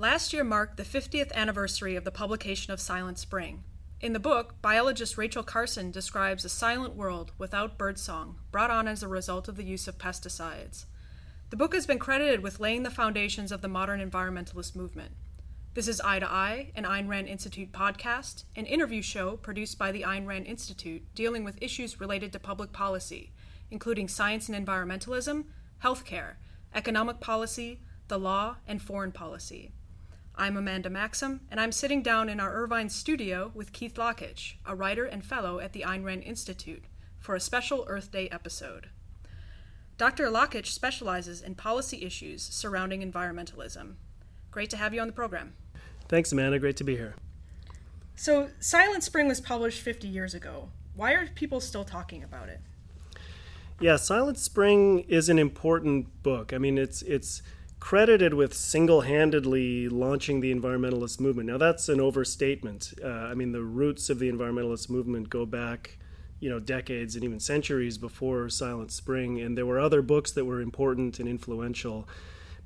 Last year marked the 50th anniversary of the publication of Silent Spring. In the book, biologist Rachel Carson describes a silent world without birdsong, brought on as a result of the use of pesticides. The book has been credited with laying the foundations of the modern environmentalist movement. This is Eye to Eye, an Ayn Rand Institute podcast, an interview show produced by the Ayn Rand Institute dealing with issues related to public policy, including science and environmentalism, healthcare, economic policy, the law, and foreign policy. I'm Amanda Maxham, and I'm sitting down in our Irvine studio with Keith Lockitch, a writer and fellow at the Ayn Rand Institute, for a special Earth Day episode. Dr. Lockitch specializes in policy issues surrounding environmentalism. Great to have you on the program. Thanks, Amanda. Great to be here. So, Silent Spring was published 50 years ago. Why are people still talking about it? Yeah, Silent Spring is an important book. I mean, it's it's credited with single-handedly launching the environmentalist movement. Now, that's an overstatement. Uh, I mean, the roots of the environmentalist movement go back, you know, decades and even centuries before Silent Spring, and there were other books that were important and influential.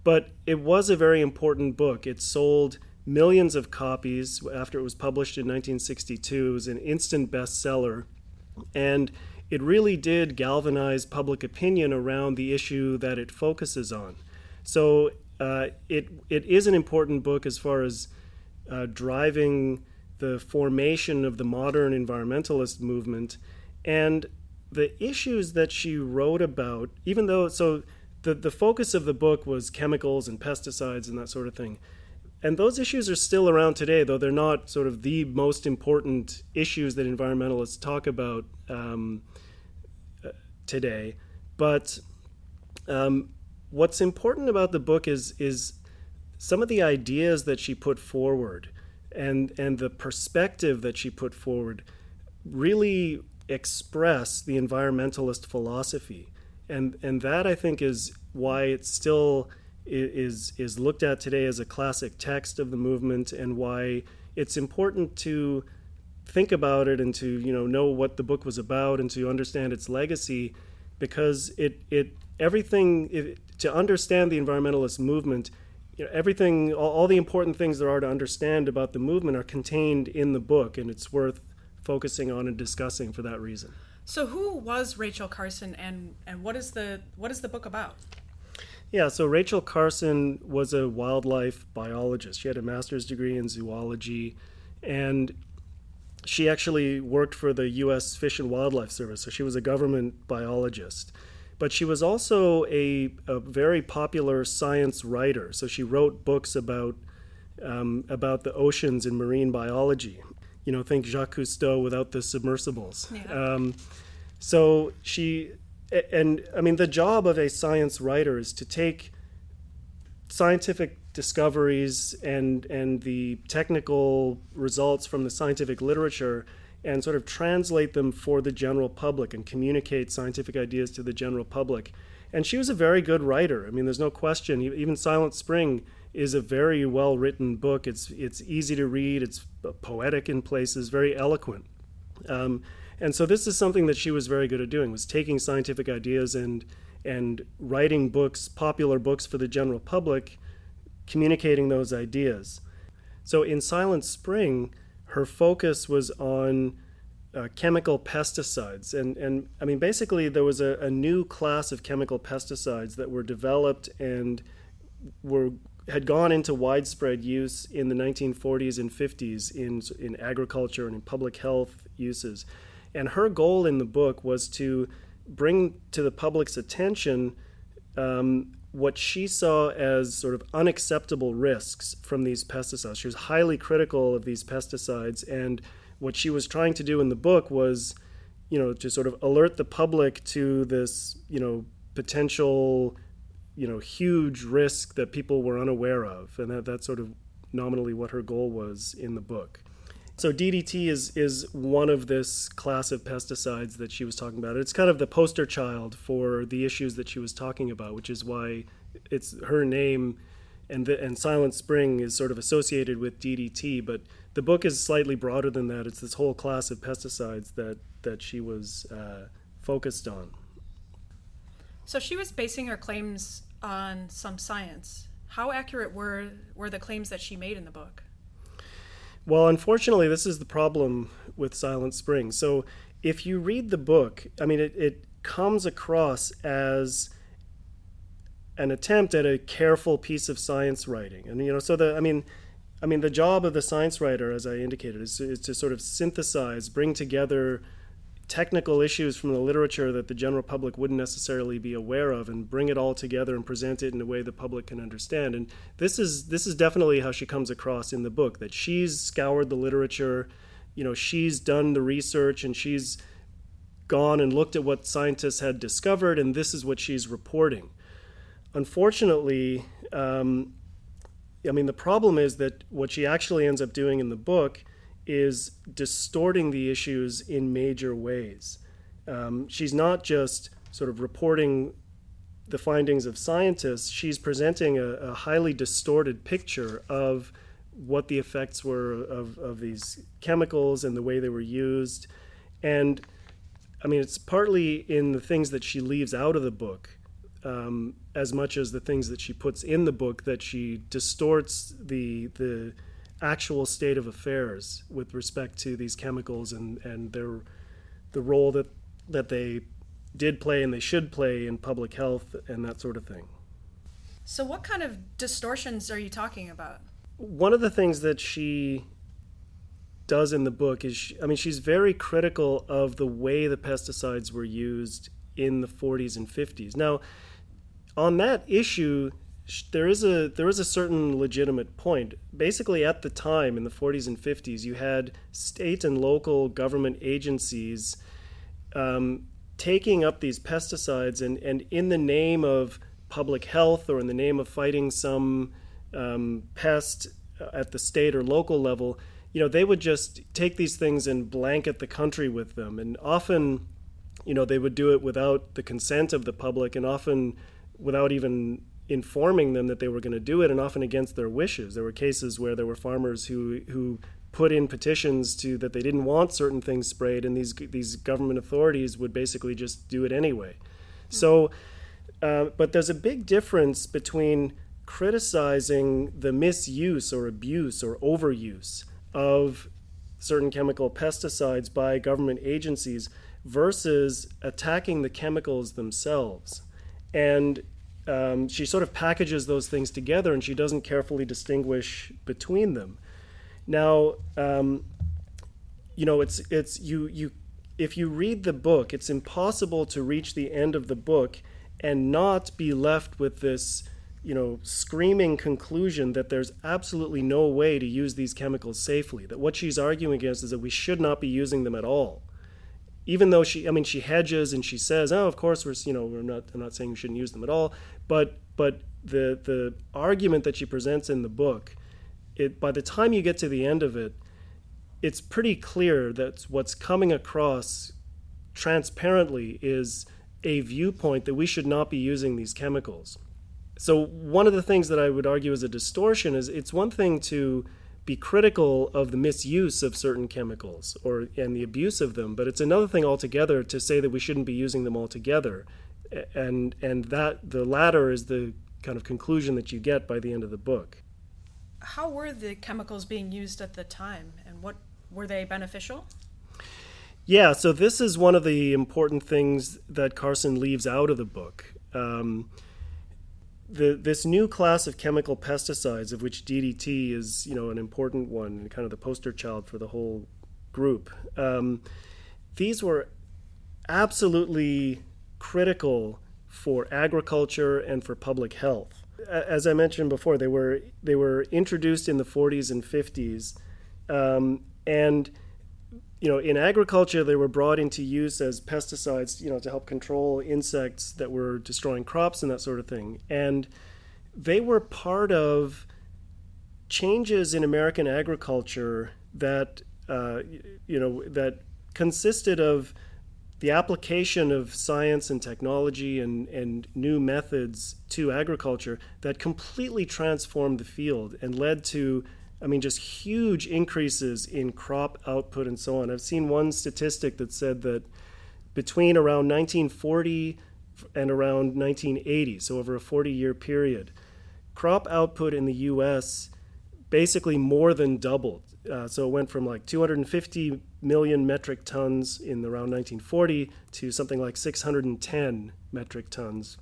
But it was a very important book. It sold millions of copies after it was published in 1962. It was an instant bestseller, and it really did galvanize public opinion around the issue that it focuses on. So uh, it it is an important book as far as uh, driving the formation of the modern environmentalist movement and the issues that she wrote about. Even though so the the focus of the book was chemicals and pesticides and that sort of thing. And those issues are still around today, though they're not sort of the most important issues that environmentalists talk about um, uh, today. But um, what's important about the book is is some of the ideas that she put forward and and the perspective that she put forward really express the environmentalist philosophy. And and that I think is why it still is is looked at today as a classic text of the movement and why it's important to think about it and to you know know what the book was about and to understand its legacy because it it everything it, to understand the environmentalist movement, you know, everything, all, all, the important things there are to understand about the movement are contained in the book, and it's worth focusing on and discussing for that reason. So, who was Rachel Carson, and and what is the what is the book about? Yeah, so Rachel Carson was a wildlife biologist. She had a master's degree in zoology, and she actually worked for the U.S. Fish and Wildlife Service. So she was a government biologist but she was also a, a very popular science writer. So she wrote books about um, about the oceans and marine biology. You know, think Jacques Cousteau without the submersibles. Yeah. Um, so she, and I mean, the job of a science writer is to take scientific discoveries and and the technical results from the scientific literature and sort of translate them for the general public and communicate scientific ideas to the general public. And she was a very good writer. I mean, there's no question. Even Silent Spring is a very well written book. It's it's easy to read. It's poetic in places, very eloquent. Um, and so this is something that she was very good at doing was taking scientific ideas and and writing books, popular books for the general public, communicating those ideas. So in Silent Spring, her focus was on uh, chemical pesticides. And, and I mean, basically, there was a, a, new class of chemical pesticides that were developed and were had gone into widespread use in the 1940s and 50s in, in agriculture and in public health uses. And her goal in the book was to bring to the public's attention um, what she saw as sort of unacceptable risks from these pesticides. She was highly critical of these pesticides, and what she was trying to do in the book was, you know, to sort of alert the public to this, you know, potential, you know, huge risk that people were unaware of, and that, that's sort of nominally what her goal was in the book. So DDT is is one of this class of pesticides that she was talking about. It's kind of the poster child for the issues that she was talking about, which is why it's her name and the, and Silent Spring is sort of associated with DDT, but the book is slightly broader than that. It's this whole class of pesticides that that she was uh, focused on. So she was basing her claims on some science. How accurate were were the claims that she made in the book? Well, unfortunately, this is the problem with Silent Spring. So, if you read the book, I mean, it, it comes across as an attempt at a careful piece of science writing, and you know, so the I mean, I mean, the job of the science writer, as I indicated, is, is to sort of synthesize, bring together technical issues from the literature that the general public wouldn't necessarily be aware of and bring it all together and present it in a way the public can understand. And this is this is definitely how she comes across in the book that she's scoured the literature you know she's done the research and she's gone and looked at what scientists had discovered and this is what she's reporting. Unfortunately um, i mean the problem is that what she actually ends up doing in the book is distorting the issues in major ways. Um, she's not just sort of reporting the findings of scientists, she's presenting a, a, highly distorted picture of what the effects were of, of these chemicals and the way they were used. And I mean, it's partly in the things that she leaves out of the book. Um, as much as the things that she puts in the book that she distorts the the actual state of affairs with respect to these chemicals and, and their the role that that they did play and they should play in public health and that sort of thing. So what kind of distortions are you talking about? One of the things that she does in the book is she, I mean she's very critical of the way the pesticides were used in the 40s and 50s. Now on that issue there is a there is a certain legitimate point. Basically, at the time in the 40s and 50s, you had state and local government agencies um, taking up these pesticides, and and in the name of public health or in the name of fighting some um, pest at the state or local level, you know, they would just take these things and blanket the country with them, and often, you know, they would do it without the consent of the public, and often without even informing them that they were going to do it and often against their wishes. There were cases where there were farmers who who put in petitions to that they didn't want certain things sprayed and these these government authorities would basically just do it anyway. Mm-hmm. So uh, but there's a big difference between criticizing the misuse or abuse or overuse of certain chemical pesticides by government agencies versus attacking the chemicals themselves. And um, she sort of packages those things together and she doesn't carefully distinguish between them. Now, um, you know, it's it's you you if you read the book, it's impossible to reach the end of the book and not be left with this, you know, screaming conclusion that there's absolutely no way to use these chemicals safely. That what she's arguing against is that we should not be using them at all even though she, I mean, she hedges and she says, "Oh, of course, we're, you know, we're not. I'm not saying we shouldn't use them at all." But, but the the argument that she presents in the book, it by the time you get to the end of it, it's pretty clear that what's coming across transparently is a viewpoint that we should not be using these chemicals. So one of the things that I would argue is a distortion is it's one thing to be critical of the misuse of certain chemicals or and the abuse of them, but it's another thing altogether to say that we shouldn't be using them altogether. And and that the latter is the kind of conclusion that you get by the end of the book. How were the chemicals being used at the time and what were they beneficial? Yeah, so this is one of the important things that Carson leaves out of the book. Um, the, this new class of chemical pesticides, of which DDT is, you know, an important one and kind of the poster child for the whole group, um, these were absolutely critical for agriculture and for public health. As I mentioned before, they were they were introduced in the 40s and 50s, um, and you know, in agriculture, they were brought into use as pesticides, you know, to help control insects that were destroying crops and that sort of thing. And they were part of changes in American agriculture that, uh, you know, that consisted of the application of science and technology and, and new methods to agriculture that completely transformed the field and led to I mean, just huge increases in crop output and so on. I've seen one statistic that said that between around 1940 and around 1980, so over a 40 year period, crop output in the U.S. basically more than doubled. Uh, so it went from like 250 million metric tons in around 1940 to something like 610 metric tons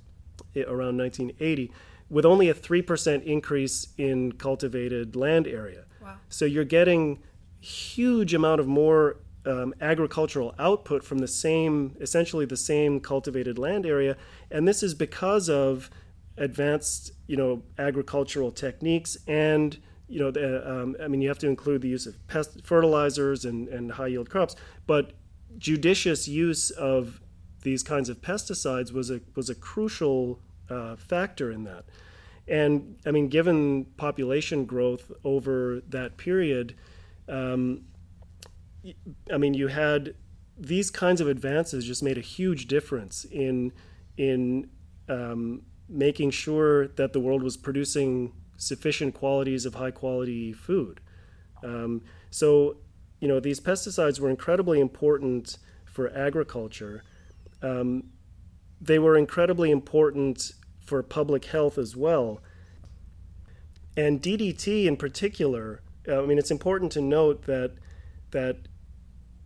around 1980, with only a 3% increase in cultivated land area. Wow. So you're getting huge amount of more um, agricultural output from the same, essentially the same cultivated land area, and this is because of advanced, you know, agricultural techniques and you know, the, um, I mean, you have to include the use of pest fertilizers and, and high yield crops, but judicious use of these kinds of pesticides was a was a crucial uh, factor in that. And I mean, given population growth over that period, um, I mean, you had these kinds of advances just made a huge difference in in um, making sure that the world was producing sufficient qualities of high quality food. Um, so, you know, these pesticides were incredibly important for agriculture. Um, they were incredibly important for public health as well. And DDT in particular, uh, I mean, it's important to note that that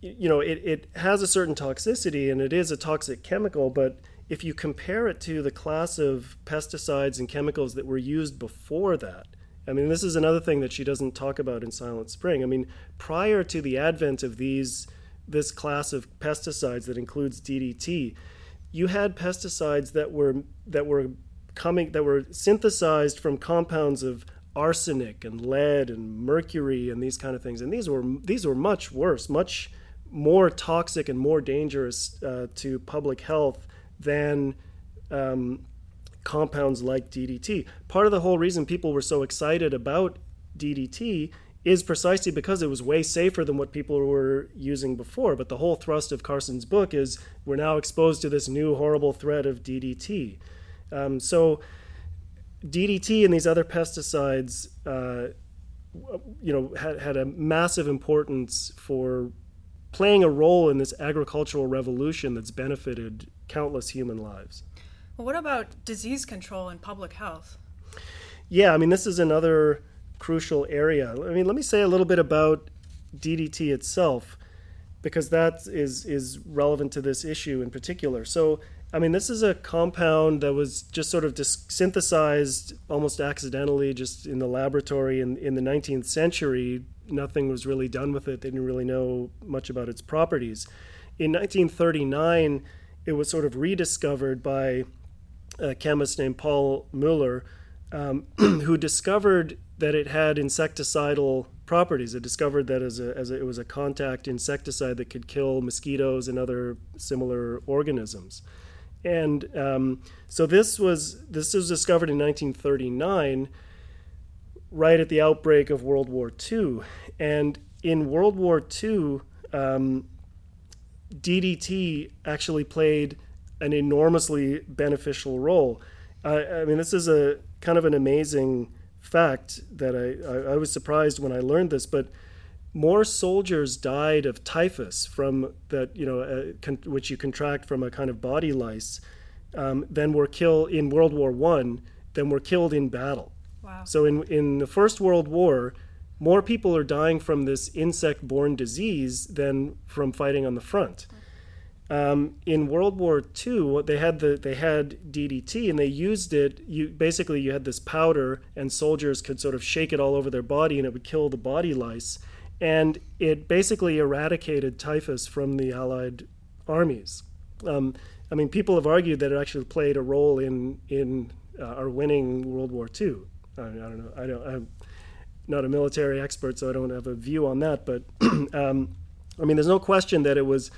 you know it, it has a certain toxicity and it is a toxic chemical, but if you compare it to the class of pesticides and chemicals that were used before that, I mean, this is another thing that she doesn't talk about in Silent Spring. I mean, prior to the advent of these this class of pesticides that includes DDT, you had pesticides that were that were coming that were synthesized from compounds of arsenic and lead and mercury and these kind of things and these were these were much worse much more toxic and more dangerous uh, to public health than um, compounds like DDT. Part of the whole reason people were so excited about DDT is precisely because it was way safer than what people were using before. But the whole thrust of Carson's book is we're now exposed to this new horrible threat of DDT. Um, so DDT and these other pesticides, uh, you know, had, had a massive importance for playing a role in this agricultural revolution that's benefited countless human lives. Well, what about disease control and public health? Yeah, I mean, this is another crucial area. I mean, let me say a little bit about DDT itself because that is is relevant to this issue in particular. So, I mean, this is a compound that was just sort of dis- synthesized almost accidentally, just in the laboratory in in the 19th century. Nothing was really done with it. They didn't really know much about its properties. In 1939, it was sort of rediscovered by a chemist named Paul Muller, um, who discovered that it had insecticidal properties. It discovered that as a, as a, it was a contact insecticide that could kill mosquitoes and other similar organisms. And um, so this was this was discovered in 1939, right at the outbreak of World War II. And in World War II, um, DDT actually played an enormously beneficial role. Uh, I mean, this is a kind of an amazing fact that I, I, I, was surprised when I learned this, but more soldiers died of typhus from that, you know, uh, con- which you contract from a kind of body lice, um, than were killed in World War One than were killed in battle. Wow. So in in the First World War, more people are dying from this insect-borne disease than from fighting on the front. Um, in World War II, they had the they had DDT and they used it. You basically you had this powder, and soldiers could sort of shake it all over their body, and it would kill the body lice, and it basically eradicated typhus from the Allied armies. Um, I mean, people have argued that it actually played a role in in uh, our winning World War II. I, I don't know. I don't. I'm not a military expert, so I don't have a view on that. But um, I mean, there's no question that it was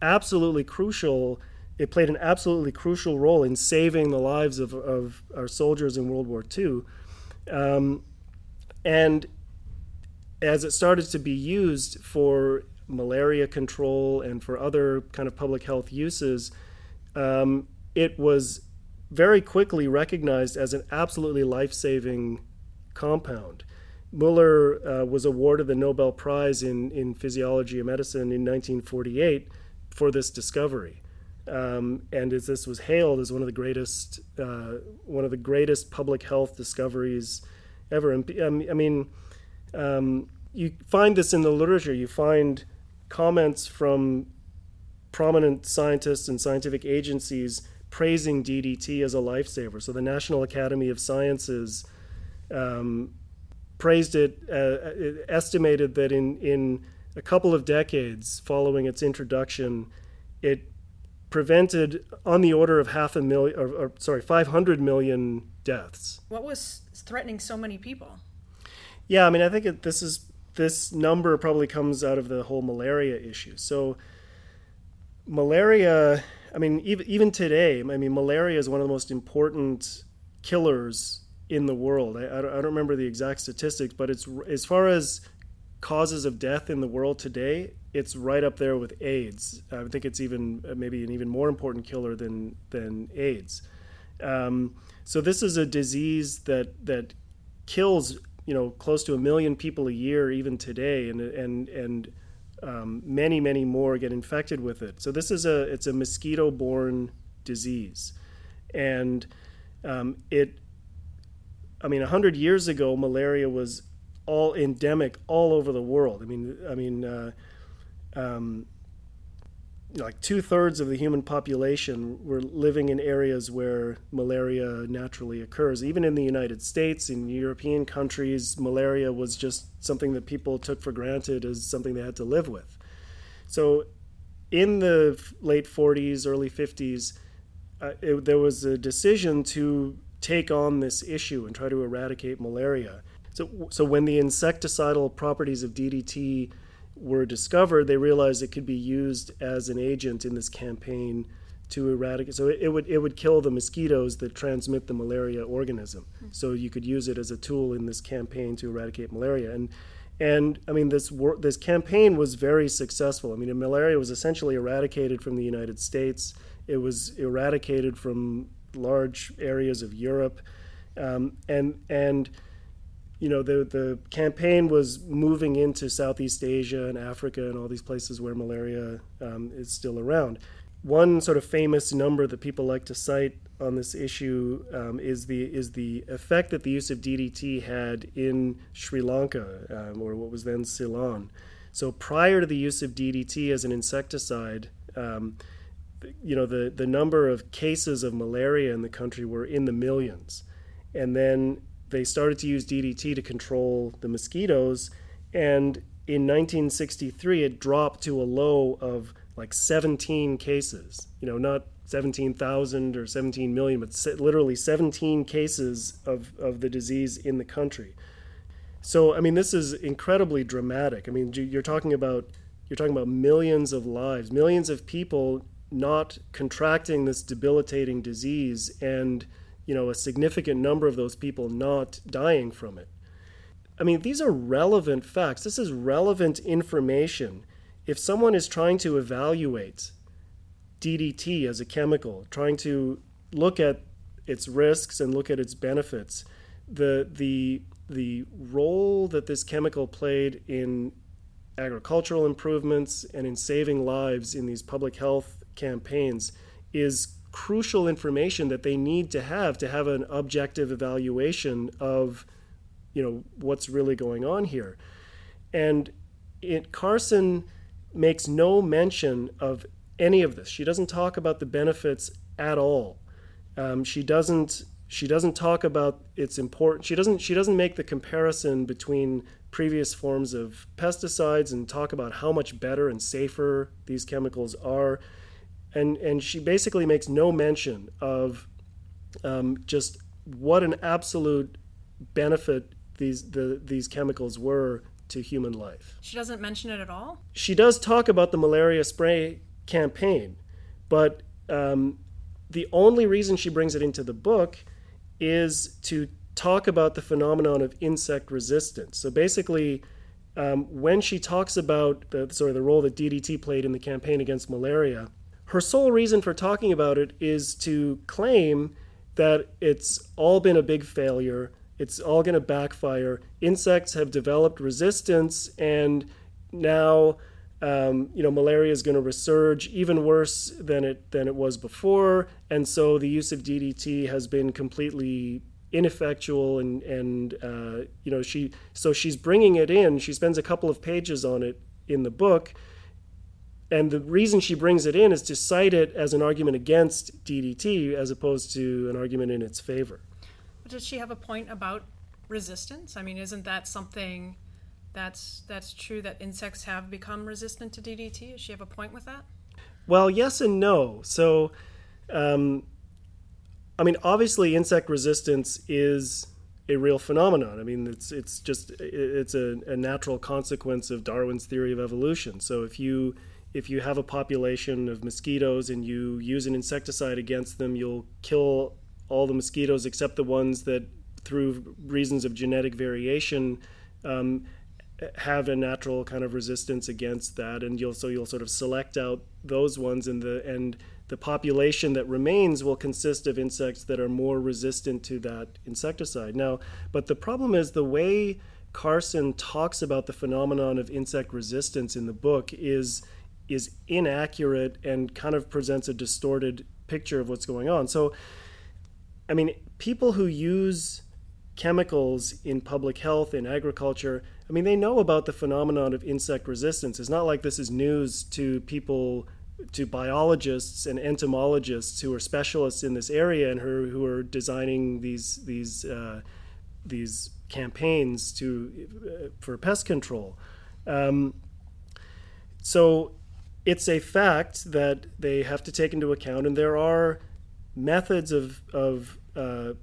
absolutely crucial. It played an absolutely crucial role in saving the lives of, of our soldiers in World War II. Um, and as it started to be used for malaria control and for other kind of public health uses, um, it was very quickly recognized as an absolutely life saving compound. Muller uh, was awarded the Nobel Prize in, in Physiology and Medicine in 1948 for this discovery. Um, and as this was hailed as one of the greatest, uh, one of the greatest public health discoveries ever. And I mean, um, you find this in the literature. You find comments from prominent scientists and scientific agencies praising DDT as a lifesaver. So the National Academy of Sciences um, praised it, uh, it, estimated that in, in a couple of decades following its introduction, it prevented on the order of half a million, or, or sorry, 500 million deaths. What was threatening so many people? Yeah, I mean, I think it, this is this number probably comes out of the whole malaria issue. So, malaria, I mean, even even today, I mean, malaria is one of the most important killers in the world. I, I, don't, remember the exact statistics, but it's as far as causes of death in the world today, it's right up there with AIDS. I think it's even maybe an even more important killer than than AIDS. Um, so this is a disease that that kills you know close to a million people a year even today, and and and um, many many more get infected with it. So this is a it's a mosquito-borne disease, and um, it. I mean, hundred years ago, malaria was all endemic all over the world. I mean, I mean, uh, um, like two thirds of the human population were living in areas where malaria naturally occurs. Even in the United States, in European countries, malaria was just something that people took for granted as something they had to live with. So, in the late 40s, early 50s, uh, it, there was a decision to take on this issue and try to eradicate malaria. So, so when the insecticidal properties of DDT were discovered, they realized it could be used as an agent in this campaign to eradicate. So it, it would it would kill the mosquitoes that transmit the malaria organism. Mm-hmm. So you could use it as a tool in this campaign to eradicate malaria. And and I mean this wor- this campaign was very successful. I mean malaria was essentially eradicated from the United States. It was eradicated from large areas of Europe, um, and and you know the the campaign was moving into Southeast Asia and Africa and all these places where malaria um, is still around. One sort of famous number that people like to cite on this issue um, is the is the effect that the use of DDT had in Sri Lanka um, or what was then Ceylon. So prior to the use of DDT as an insecticide, um, you know the the number of cases of malaria in the country were in the millions, and then they started to use DDT to control the mosquitoes, and in 1963 it dropped to a low of like 17 cases. You know, not 17,000 or 17 million, but literally 17 cases of, of the disease in the country. So, I mean, this is incredibly dramatic. I mean, you're talking about you're talking about millions of lives, millions of people not contracting this debilitating disease and you know, a significant number of those people not dying from it. I mean, these are relevant facts. This is relevant information. If someone is trying to evaluate DDT as a chemical, trying to look at its risks and look at its benefits, the the the role that this chemical played in agricultural improvements and in saving lives in these public health campaigns is crucial information that they need to have to have an objective evaluation of you know what's really going on here. And it carson makes no mention of any of this. She doesn't talk about the benefits at all. Um, she doesn't she doesn't talk about its important she doesn't she doesn't make the comparison between previous forms of pesticides and talk about how much better and safer these chemicals are and and she basically makes no mention of um, just what an absolute benefit these the these chemicals were to human life. She doesn't mention it at all. She does talk about the malaria spray campaign, but um, the only reason she brings it into the book is to talk about the phenomenon of insect resistance. So basically. Um, when she talks about the, sorry, the role that DDT played in the campaign against malaria, her sole reason for talking about it is to claim that it's all been a big failure. It's all going to backfire. Insects have developed resistance, and now um, you know, malaria is going to resurge even worse than it than it was before, and so the use of DDT has been completely ineffectual and and uh, you know she so she's bringing it in she spends a couple of pages on it in the book and the reason she brings it in is to cite it as an argument against DDT as opposed to an argument in its favor. But does she have a point about resistance? I mean, isn't that something that's that's true that insects have become resistant to DDT? Does she have a point with that? Well, yes and no. So, um, I mean, obviously, insect resistance is a real phenomenon. I mean, it's it's just it's a, a natural consequence of Darwin's theory of evolution. So if you if you have a population of mosquitoes and you use an insecticide against them, you'll kill all the mosquitoes except the ones that, through reasons of genetic variation, um, have a natural kind of resistance against that, and you'll so you'll sort of select out those ones, and the and the population that remains will consist of insects that are more resistant to that insecticide. Now, but the problem is the way Carson talks about the phenomenon of insect resistance in the book is is inaccurate and kind of presents a distorted picture of what's going on. So, I mean, people who use chemicals in public health, in agriculture, I mean, they know about the phenomenon of insect resistance. It's not like this is news to people, to biologists and entomologists who are specialists in this area and who, who are designing these these uh, these campaigns to uh, for pest control. Um, so it's a fact that they have to take into account, and there are methods of of uh,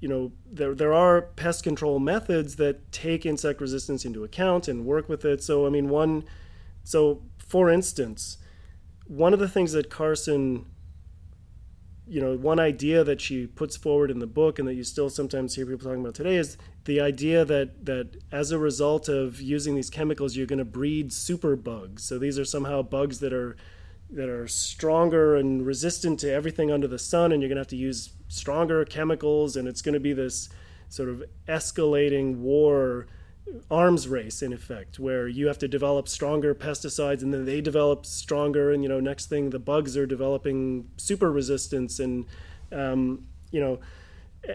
you know there there are pest control methods that take insect resistance into account and work with it. So I mean one so for instance, one of the things that Carson you know, one idea that she puts forward in the book and that you still sometimes hear people talking about today is the idea that that as a result of using these chemicals, you're going to breed super bugs. So these are somehow bugs that are that are stronger and resistant to everything under the sun, and you're going to have to use stronger chemicals, and it's going to be this sort of escalating war arms race in effect where you have to develop stronger pesticides and then they develop stronger and you know next thing the bugs are developing super resistance and um, you know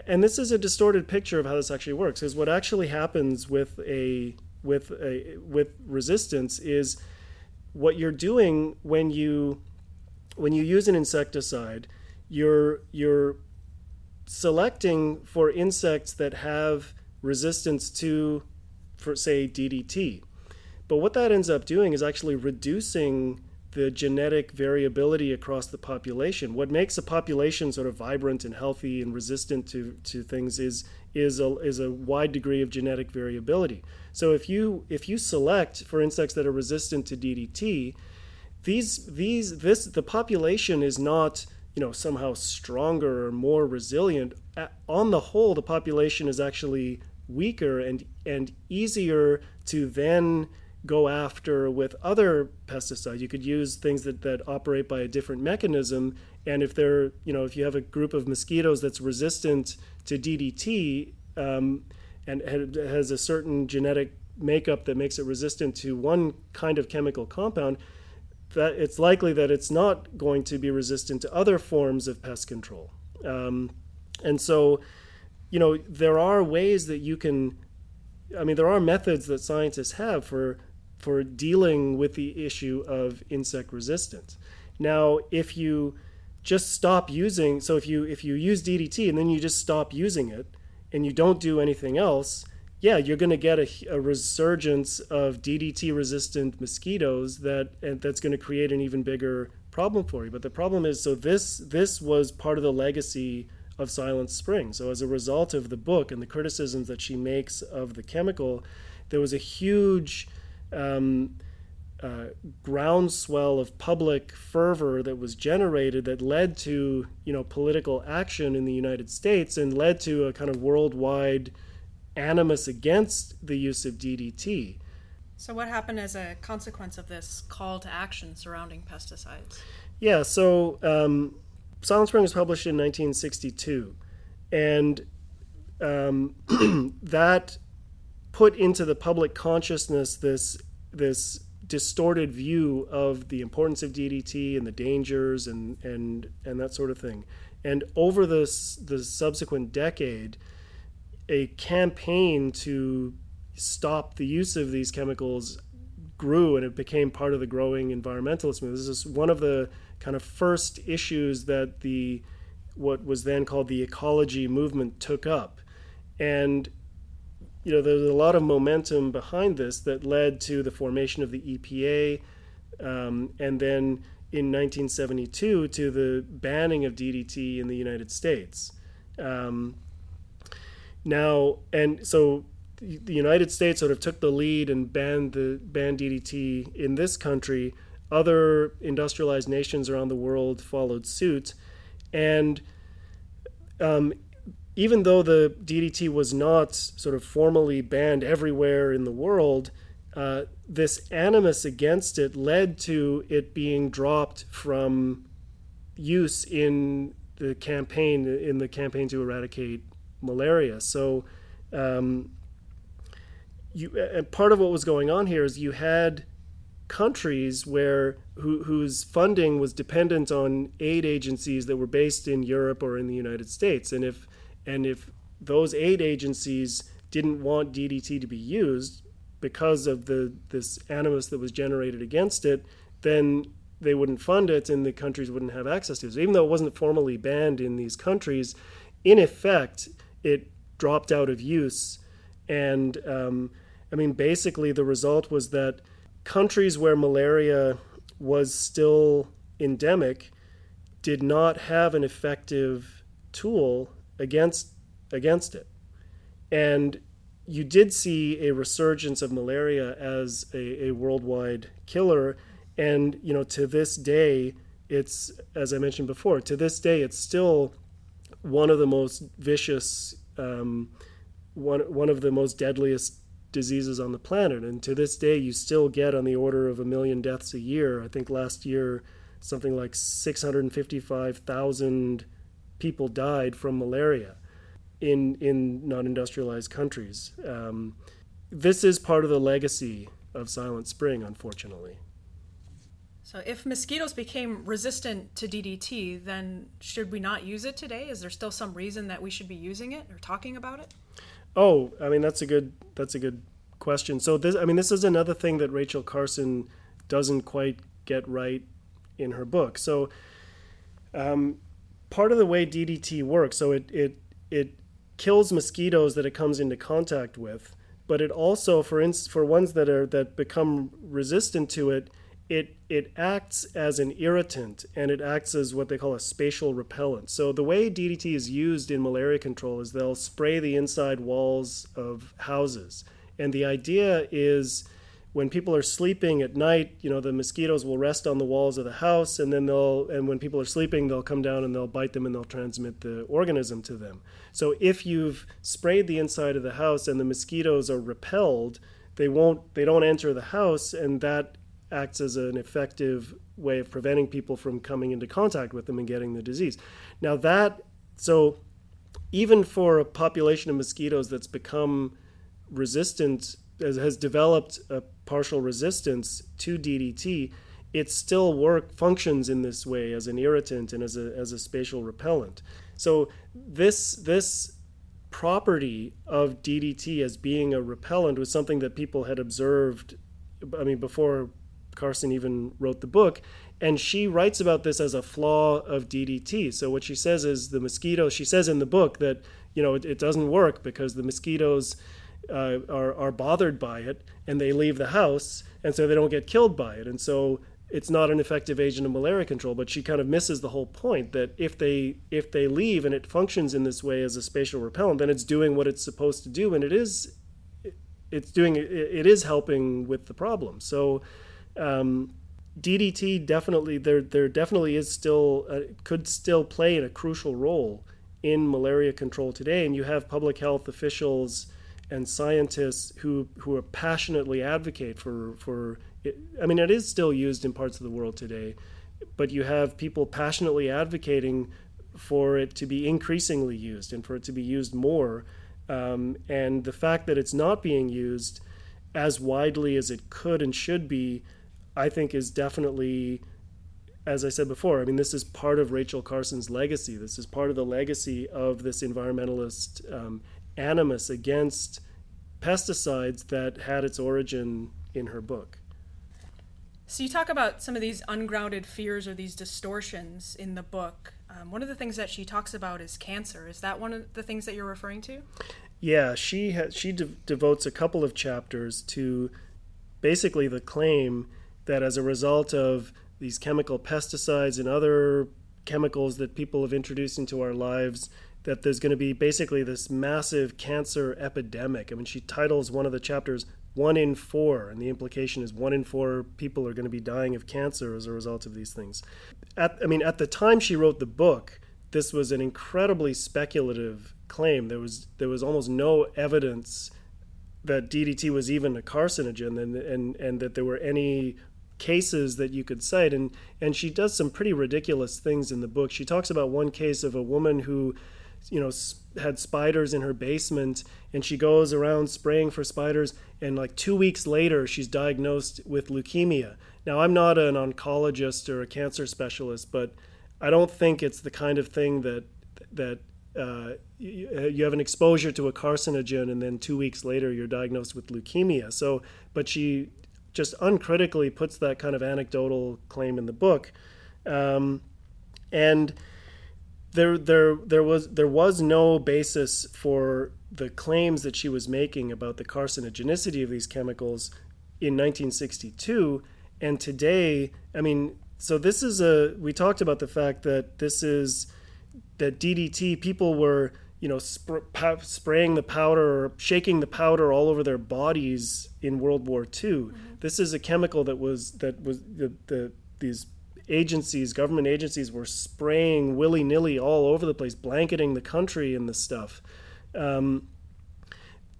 and this is a distorted picture of how this actually works because what actually happens with a with a with resistance is what you're doing when you when you use an insecticide you're you're selecting for insects that have resistance to for say DDT. But what that ends up doing is actually reducing the genetic variability across the population. What makes a population sort of vibrant and healthy and resistant to, to things is is a, is a wide degree of genetic variability. So if you if you select for insects that are resistant to DDT, these these this the population is not you know somehow stronger or more resilient. On the whole, the population is actually weaker and and easier to then go after with other pesticides. You could use things that, that operate by a different mechanism. And if they're, you know, if you have a group of mosquitoes that's resistant to DDT um, and has a certain genetic makeup that makes it resistant to one kind of chemical compound, that it's likely that it's not going to be resistant to other forms of pest control. Um, and so you know, there are ways that you can. I mean, there are methods that scientists have for for dealing with the issue of insect resistance. Now, if you just stop using, so if you if you use DDT and then you just stop using it and you don't do anything else, yeah, you're going to get a, a, resurgence of DDT resistant mosquitoes that and that's going to create an even bigger problem for you. But the problem is, so this this was part of the legacy of Silent Spring. So, as a result of the book and the criticisms that she makes of the chemical, there was a huge um, uh, groundswell of public fervor that was generated that led to you know political action in the United States and led to a kind of worldwide animus against the use of DDT. So, what happened as a consequence of this call to action surrounding pesticides? Yeah, so um, Silent Spring was published in 1962, and um, that put into the public consciousness this this distorted view of the importance of DDT and the dangers and and and that sort of thing. And over the the subsequent decade, a campaign to stop the use of these chemicals grew and it became part of the growing environmentalist movement. This is one of the kind of first issues that the what was then called the ecology movement took up. And you know, there's a lot of momentum behind this that led to the formation of the EPA, um, and then in 1972 to the banning of DDT in the United States. Um, now, and so the United States sort of took the lead and banned the banned DDT in this country. Other industrialized nations around the world followed suit, and um, even though the DDT was not sort of formally banned everywhere in the world, uh, this animus against it led to it being dropped from use in the campaign in the campaign to eradicate malaria. So, um, you and part of what was going on here is you had countries where who, whose funding was dependent on aid agencies that were based in Europe or in the United States, and if and if those aid agencies didn't want DDT to be used because of the this animus that was generated against it, then they wouldn't fund it and the countries wouldn't have access to it. So even though it wasn't formally banned in these countries, in effect, it dropped out of use. And um, I mean, basically, the result was that countries where malaria was still endemic did not have an effective tool against against it. And you did see a resurgence of malaria as a, a worldwide killer. And, you know, to this day, it's, as I mentioned before, to this day, it's still one of the most vicious, um, one, one of the most deadliest diseases on the planet. And to this day, you still get on the order of a million deaths a year. I think last year, something like 655,000 people died from malaria in, in non industrialized countries. Um, this is part of the legacy of Silent Spring, unfortunately. So, if mosquitoes became resistant to DDT, then should we not use it today? Is there still some reason that we should be using it or talking about it? Oh, I mean that's a good that's a good question. So this I mean this is another thing that Rachel Carson doesn't quite get right in her book. So um, part of the way DDT works, so it it it kills mosquitoes that it comes into contact with, but it also for instance for ones that are that become resistant to it, it it acts as an irritant and it acts as what they call a spatial repellent. So the way DDT is used in malaria control is they'll spray the inside walls of houses. And the idea is when people are sleeping at night, you know, the mosquitoes will rest on the walls of the house and then they'll and when people are sleeping, they'll come down and they'll bite them and they'll transmit the organism to them. So if you've sprayed the inside of the house and the mosquitoes are repelled, they won't they don't enter the house and that acts as an effective way of preventing people from coming into contact with them and getting the disease. Now that so even for a population of mosquitoes that's become resistant has developed a partial resistance to DDT, it still work functions in this way as an irritant and as a as a spatial repellent. So this this property of DDT as being a repellent was something that people had observed I mean before Carson even wrote the book. And she writes about this as a flaw of DDT. So what she says is the mosquitoes, she says in the book that, you know, it, it doesn't work because the mosquitoes uh, are, are bothered by it and they leave the house and so they don't get killed by it. And so it's not an effective agent of malaria control, but she kind of misses the whole point that if they if they leave and it functions in this way as a spatial repellent, then it's doing what it's supposed to do and it is it's doing it is helping with the problem. So um, DDT definitely there there definitely is still uh, could still play in a crucial role in malaria control today, and you have public health officials and scientists who who are passionately advocate for for it. I mean, it is still used in parts of the world today, but you have people passionately advocating for it to be increasingly used and for it to be used more. Um, and the fact that it's not being used as widely as it could and should be I think is definitely, as I said before, I mean, this is part of Rachel Carson's legacy. This is part of the legacy of this environmentalist um, animus against pesticides that had its origin in her book. So you talk about some of these ungrounded fears or these distortions in the book. Um, one of the things that she talks about is cancer. Is that one of the things that you're referring to? Yeah, she ha- she de- devotes a couple of chapters to basically the claim that as a result of these chemical pesticides and other chemicals that people have introduced into our lives, that there's going to be basically this massive cancer epidemic. I mean, she titles one of the chapters one in four, and the implication is one in four people are going to be dying of cancer as a result of these things. At, I mean, at the time she wrote the book, this was an incredibly speculative claim. There was there was almost no evidence that DDT was even a carcinogen, and and and that there were any cases that you could cite. And and she does some pretty ridiculous things in the book. She talks about one case of a woman who you know had spiders in her basement and she goes around spraying for spiders and like 2 weeks later she's diagnosed with leukemia now i'm not an oncologist or a cancer specialist but i don't think it's the kind of thing that that uh, you, you have an exposure to a carcinogen and then 2 weeks later you're diagnosed with leukemia so but she just uncritically puts that kind of anecdotal claim in the book. Um, and there there there was there was no basis for the claims that she was making about the carcinogenicity of these chemicals in 1962 and today i mean so this is a we talked about the fact that this is that DDT people were you know sp- spraying the powder or shaking the powder all over their bodies in World War II. Mm-hmm. This is a chemical that was that was the, the these agencies, government agencies, were spraying willy nilly all over the place, blanketing the country in this stuff. Um,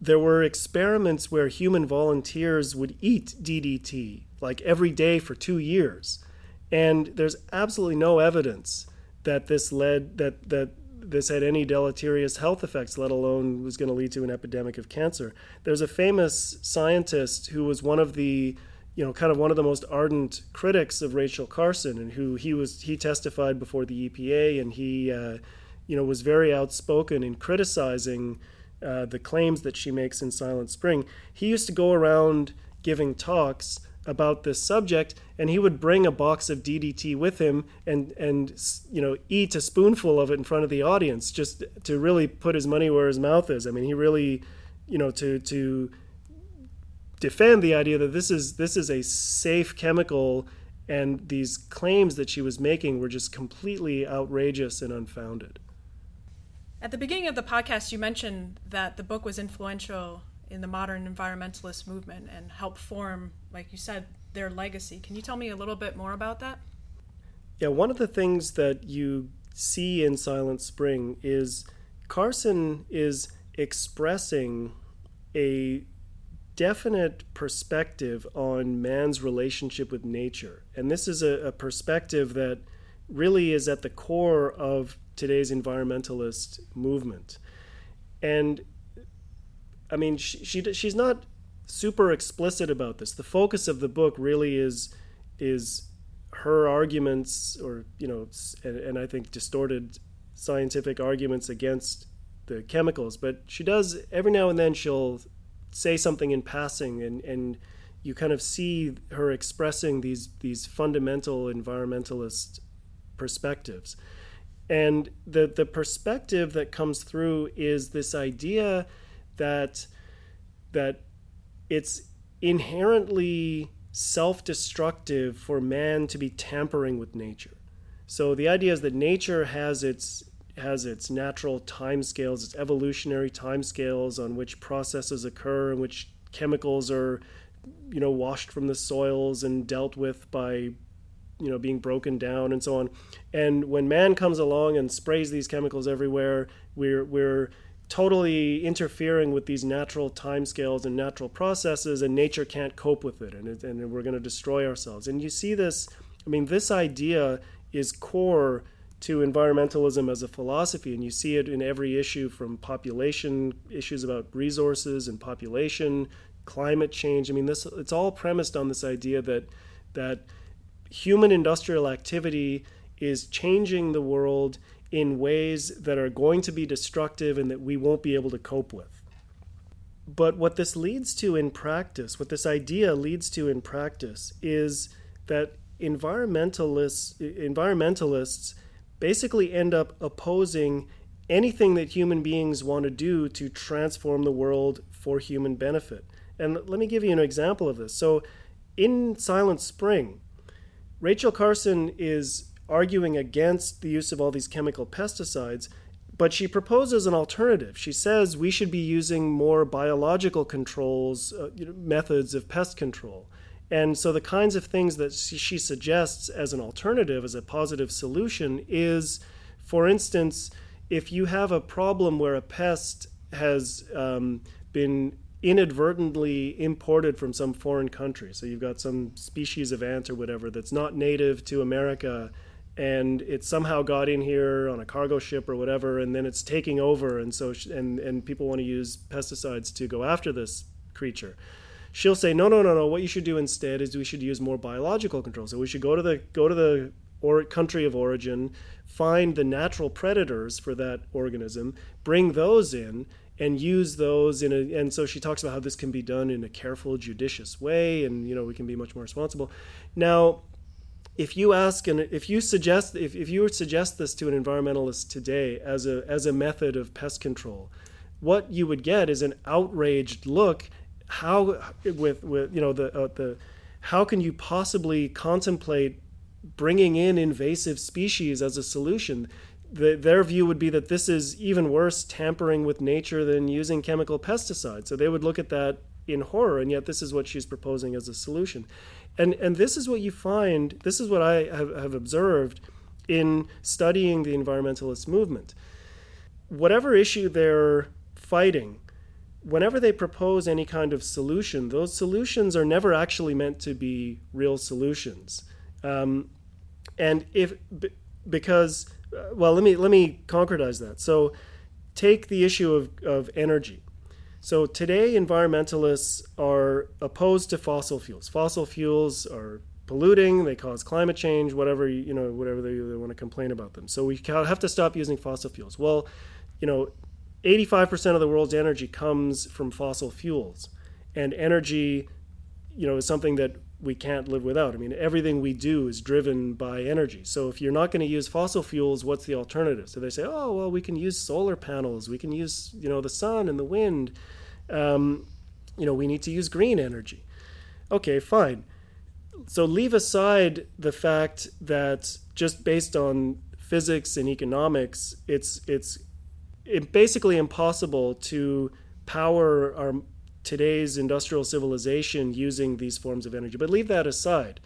there were experiments where human volunteers would eat DDT like every day for two years, and there's absolutely no evidence that this led that that this had any deleterious health effects, let alone was going to lead to an epidemic of cancer. There's a famous scientist who was one of the you know, kind of one of the most ardent critics of Rachel Carson, and who he was he testified before the EPA, and he, uh, you know, was very outspoken in criticizing uh, the claims that she makes in Silent Spring. He used to go around giving talks about this subject, and he would bring a box of DDT with him and and you know eat a spoonful of it in front of the audience just to really put his money where his mouth is. I mean, he really, you know, to to defend the idea that this is this is a safe chemical and these claims that she was making were just completely outrageous and unfounded. At the beginning of the podcast, you mentioned that the book was influential in the modern environmentalist movement and help form, like you said, their legacy. Can you tell me a little bit more about that? Yeah, one of the things that you see in Silent Spring is Carson is expressing a definite perspective on man's relationship with nature. And this is a, a, perspective that really is at the core of today's environmentalist movement. And I mean, she, she she's not super explicit about this. The focus of the book really is is her arguments, or you know, and, and I think distorted scientific arguments against the chemicals. But she does every now and then she'll say something in passing and, and you kind of see her expressing these these fundamental environmentalist perspectives. And the the perspective that comes through is this idea that that it's inherently self-destructive for man to be tampering with nature. So the idea is that nature has its has its natural timescales, its evolutionary timescales on which processes occur and which chemicals are, you know, washed from the soils and dealt with by, you know, being broken down and so on. And when man comes along and sprays these chemicals everywhere, we're we're totally interfering with these natural timescales and natural processes, and nature can't cope with it, and, it, and we're going to destroy ourselves. And you see this. I mean, this idea is core to environmentalism as a philosophy, and you see it in every issue from population issues about resources and population, climate change. I mean, this it's all premised on this idea that that human industrial activity is changing the world in ways that are going to be destructive and that we won't be able to cope with. But what this leads to in practice, what this idea leads to in practice, is that environmentalists, environmentalists basically end up opposing anything that human beings want to do to transform the world for human benefit. And let me give you an example of this. So, in Silent Spring, Rachel Carson is arguing against the use of all these chemical pesticides, but she proposes an alternative. She says we should be using more biological controls, uh, you know, methods of pest control. And so the kinds of things that she suggests as an alternative, as a positive solution, is, for instance, if you have a problem where a pest has um, been inadvertently imported from some foreign country, so you've got some species of ant or whatever that's not native to America, and it somehow got in here on a cargo ship or whatever, and then it's taking over, and so and and people want to use pesticides to go after this creature she'll say, no, no, no, no. What you should do instead is we should use more biological control. So we should go to the go to the or country of origin, find the natural predators for that organism, bring those in, and use those in a. And so she talks about how this can be done in a careful, judicious way, and you know we can be much more responsible. Now, if you ask and if you suggest if, if you suggest this to an environmentalist today as a as a method of pest control, what you would get is an outraged look how with with you know the uh, the how can you possibly contemplate bringing in invasive species as a solution? The, their view would be that this is even worse tampering with nature than using chemical pesticides. So they would look at that in horror, and yet this is what she's proposing as a solution. And, and this is what you find, this is what I have, have observed in studying the environmentalist movement. Whatever issue they're fighting, whenever they propose any kind of solution, those solutions are never actually meant to be real solutions. Um, and if because uh, well, let me let me concretize that. So take the issue of, of energy. So today, environmentalists are opposed to fossil fuels. Fossil fuels are polluting; they cause climate change. Whatever you know, whatever they, they want to complain about them. So we have to stop using fossil fuels. Well, you know, 85% of the world's energy comes from fossil fuels. And energy, you know, is something that we can't live without. I mean, everything we do is driven by energy. So if you're not going to use fossil fuels, what's the alternative? So they say, oh, well, we can use solar panels. We can use, you know, the sun and the wind. Um, you know, we need to use green energy. Okay, fine. So leave aside the fact that just based on physics and economics, it's it's it, basically impossible to power our today's industrial civilization using these forms of energy. But leave that aside.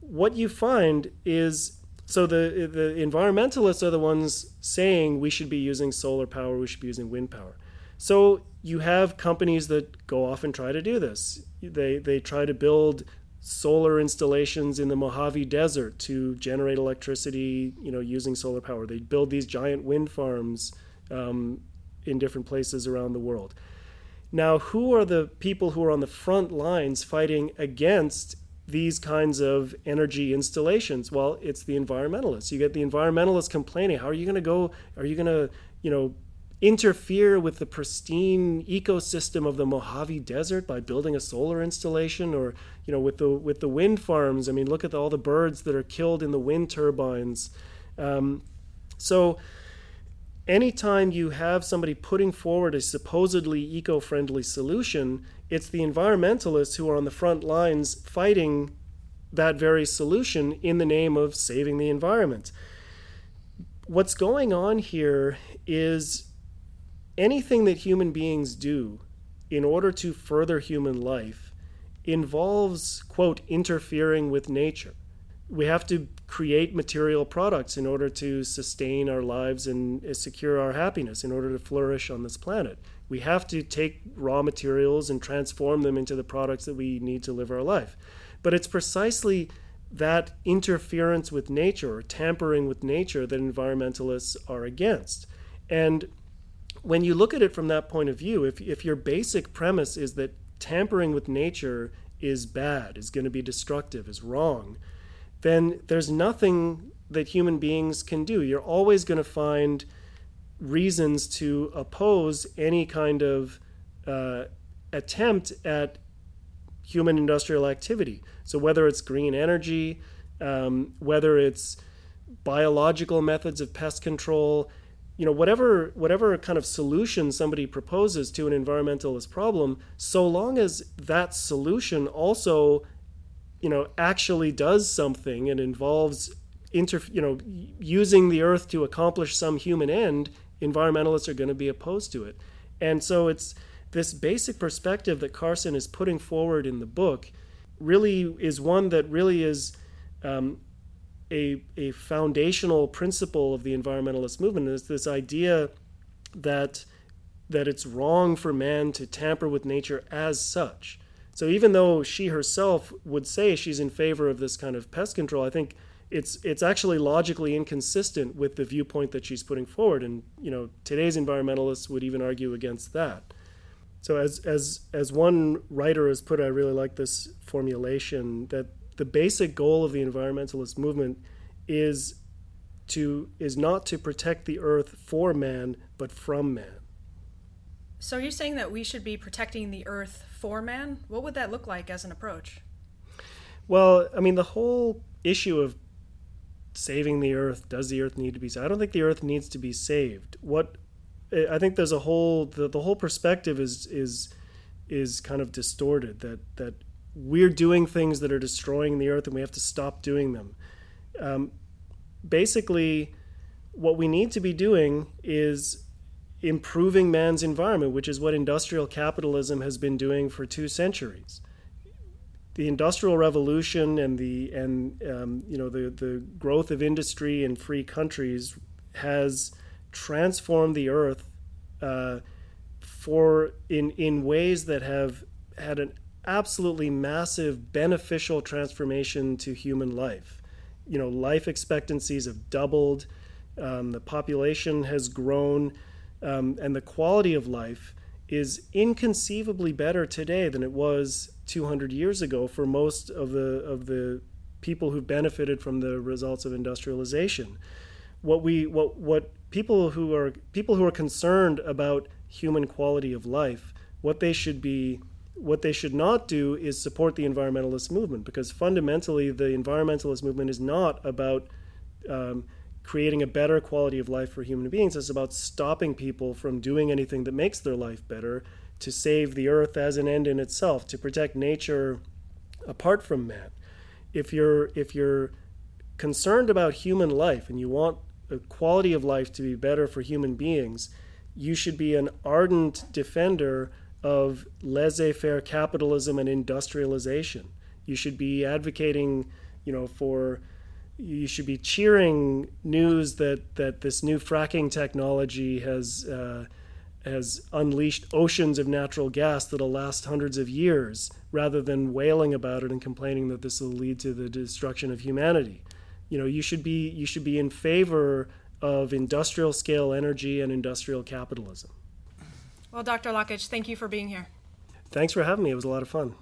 What you find is so the the environmentalists are the ones saying we should be using solar power, we should be using wind power. So you have companies that go off and try to do this. They they try to build solar installations in the Mojave Desert to generate electricity, you know, using solar power. They build these giant wind farms um, in different places around the world. Now, who are the people who are on the front lines fighting against these kinds of energy installations? Well, it's the environmentalists. You get the environmentalists complaining, how are you going to go, are you going to, you know, interfere with the pristine ecosystem of the Mojave Desert by building a solar installation or, you know, with the with the wind farms? I mean, look at all the birds that are killed in the wind turbines. Um, so anytime you have somebody putting forward a supposedly eco friendly solution, it's the environmentalists who are on the front lines fighting that very solution in the name of saving the environment. What's going on here is anything that human beings do in order to further human life involves, quote, interfering with nature we have to create material products in order to sustain our lives and uh, secure our happiness in order to flourish on this planet. We have to take raw materials and transform them into the products that we need to live our life. But it's precisely that interference with nature or tampering with nature that environmentalists are against. And when you look at it from that point of view, if, if your basic premise is that tampering with nature is bad, is going to be destructive, is wrong, then there's nothing that human beings can do. You're always going to find reasons to oppose any kind of uh, attempt at human industrial activity. So, whether it's green energy, um, whether it's biological methods of pest control, you know, whatever whatever kind of solution somebody proposes to an environmentalist problem, so long as that solution also, you know, actually does something and involves inter, you know, using the earth to accomplish some human end, environmentalists are going to be opposed to it. And so it's this basic perspective that Carson is putting forward in the book really is one that really is um, a, a foundational principle of the environmentalist movement is this idea that that it's wrong for man to tamper with nature as such. So even though she herself would say she's in favor of this kind of pest control, I think it's it's actually logically inconsistent with the viewpoint that she's putting forward. And you know today's environmentalists would even argue against that. So as as as one writer has put it, i really like this formulation that the basic goal of the environmentalist movement is to is not to protect the earth for man but from man. So you're saying that we should be protecting the earth for man what would that look like as an approach? Well i mean the whole issue of saving the earth does the earth need to be saved i don't think the earth needs to be saved. What i think there's a whole the, the whole perspective is is is kind of distorted that that we're doing things that are destroying the earth and we have to stop doing them. Um, basically what we need to be doing is improving man's environment which is what industrial capitalism has been doing for two centuries the industrial revolution and the and um, you know the the growth of industry in free countries has transformed the earth uh, for in in ways that have had an absolutely massive beneficial transformation to human life. You know, life expectancies have doubled, um, the population has grown, um, and the quality of life is inconceivably better today than it was 200 years ago for most of the of the people who benefited from the results of industrialization. What we what what people who are people who are concerned about human quality of life, what they should be what they should not do is support the environmentalist movement because fundamentally the environmentalist movement is not about um, creating a better quality of life for human beings. It's about stopping people from doing anything that makes their life better to save the earth as an end in itself, to protect nature apart from man. If you're if you're concerned about human life and you want the quality of life to be better for human beings, you should be an ardent defender of laissez-faire capitalism and industrialization. You should be advocating, you know, for you should be cheering news that that this new fracking technology has uh, has unleashed oceans of natural gas that'll last hundreds of years, rather than wailing about it and complaining that this will lead to the destruction of humanity. You know, you should be you should be in favor of industrial scale energy and industrial capitalism. Well, Dr. Lockitch, thank you for being here. Thanks for having me. It was a lot of fun.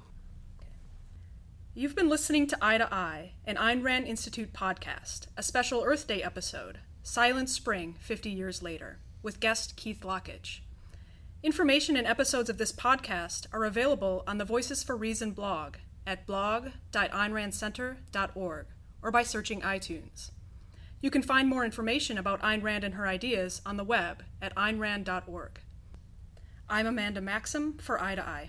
You've been listening to Eye to Eye, an Ayn Rand Institute podcast, a special Earth Day episode, Silent Spring 50 Years Later, with guest Keith Lockitch. Information and episodes of this podcast are available on the Voices for Reason blog at blog.aynrandcenter.org or by searching iTunes. You can find more information about Ayn Rand and her ideas on the web at aynrand.org. I'm Amanda Maxham for Eye to Eye.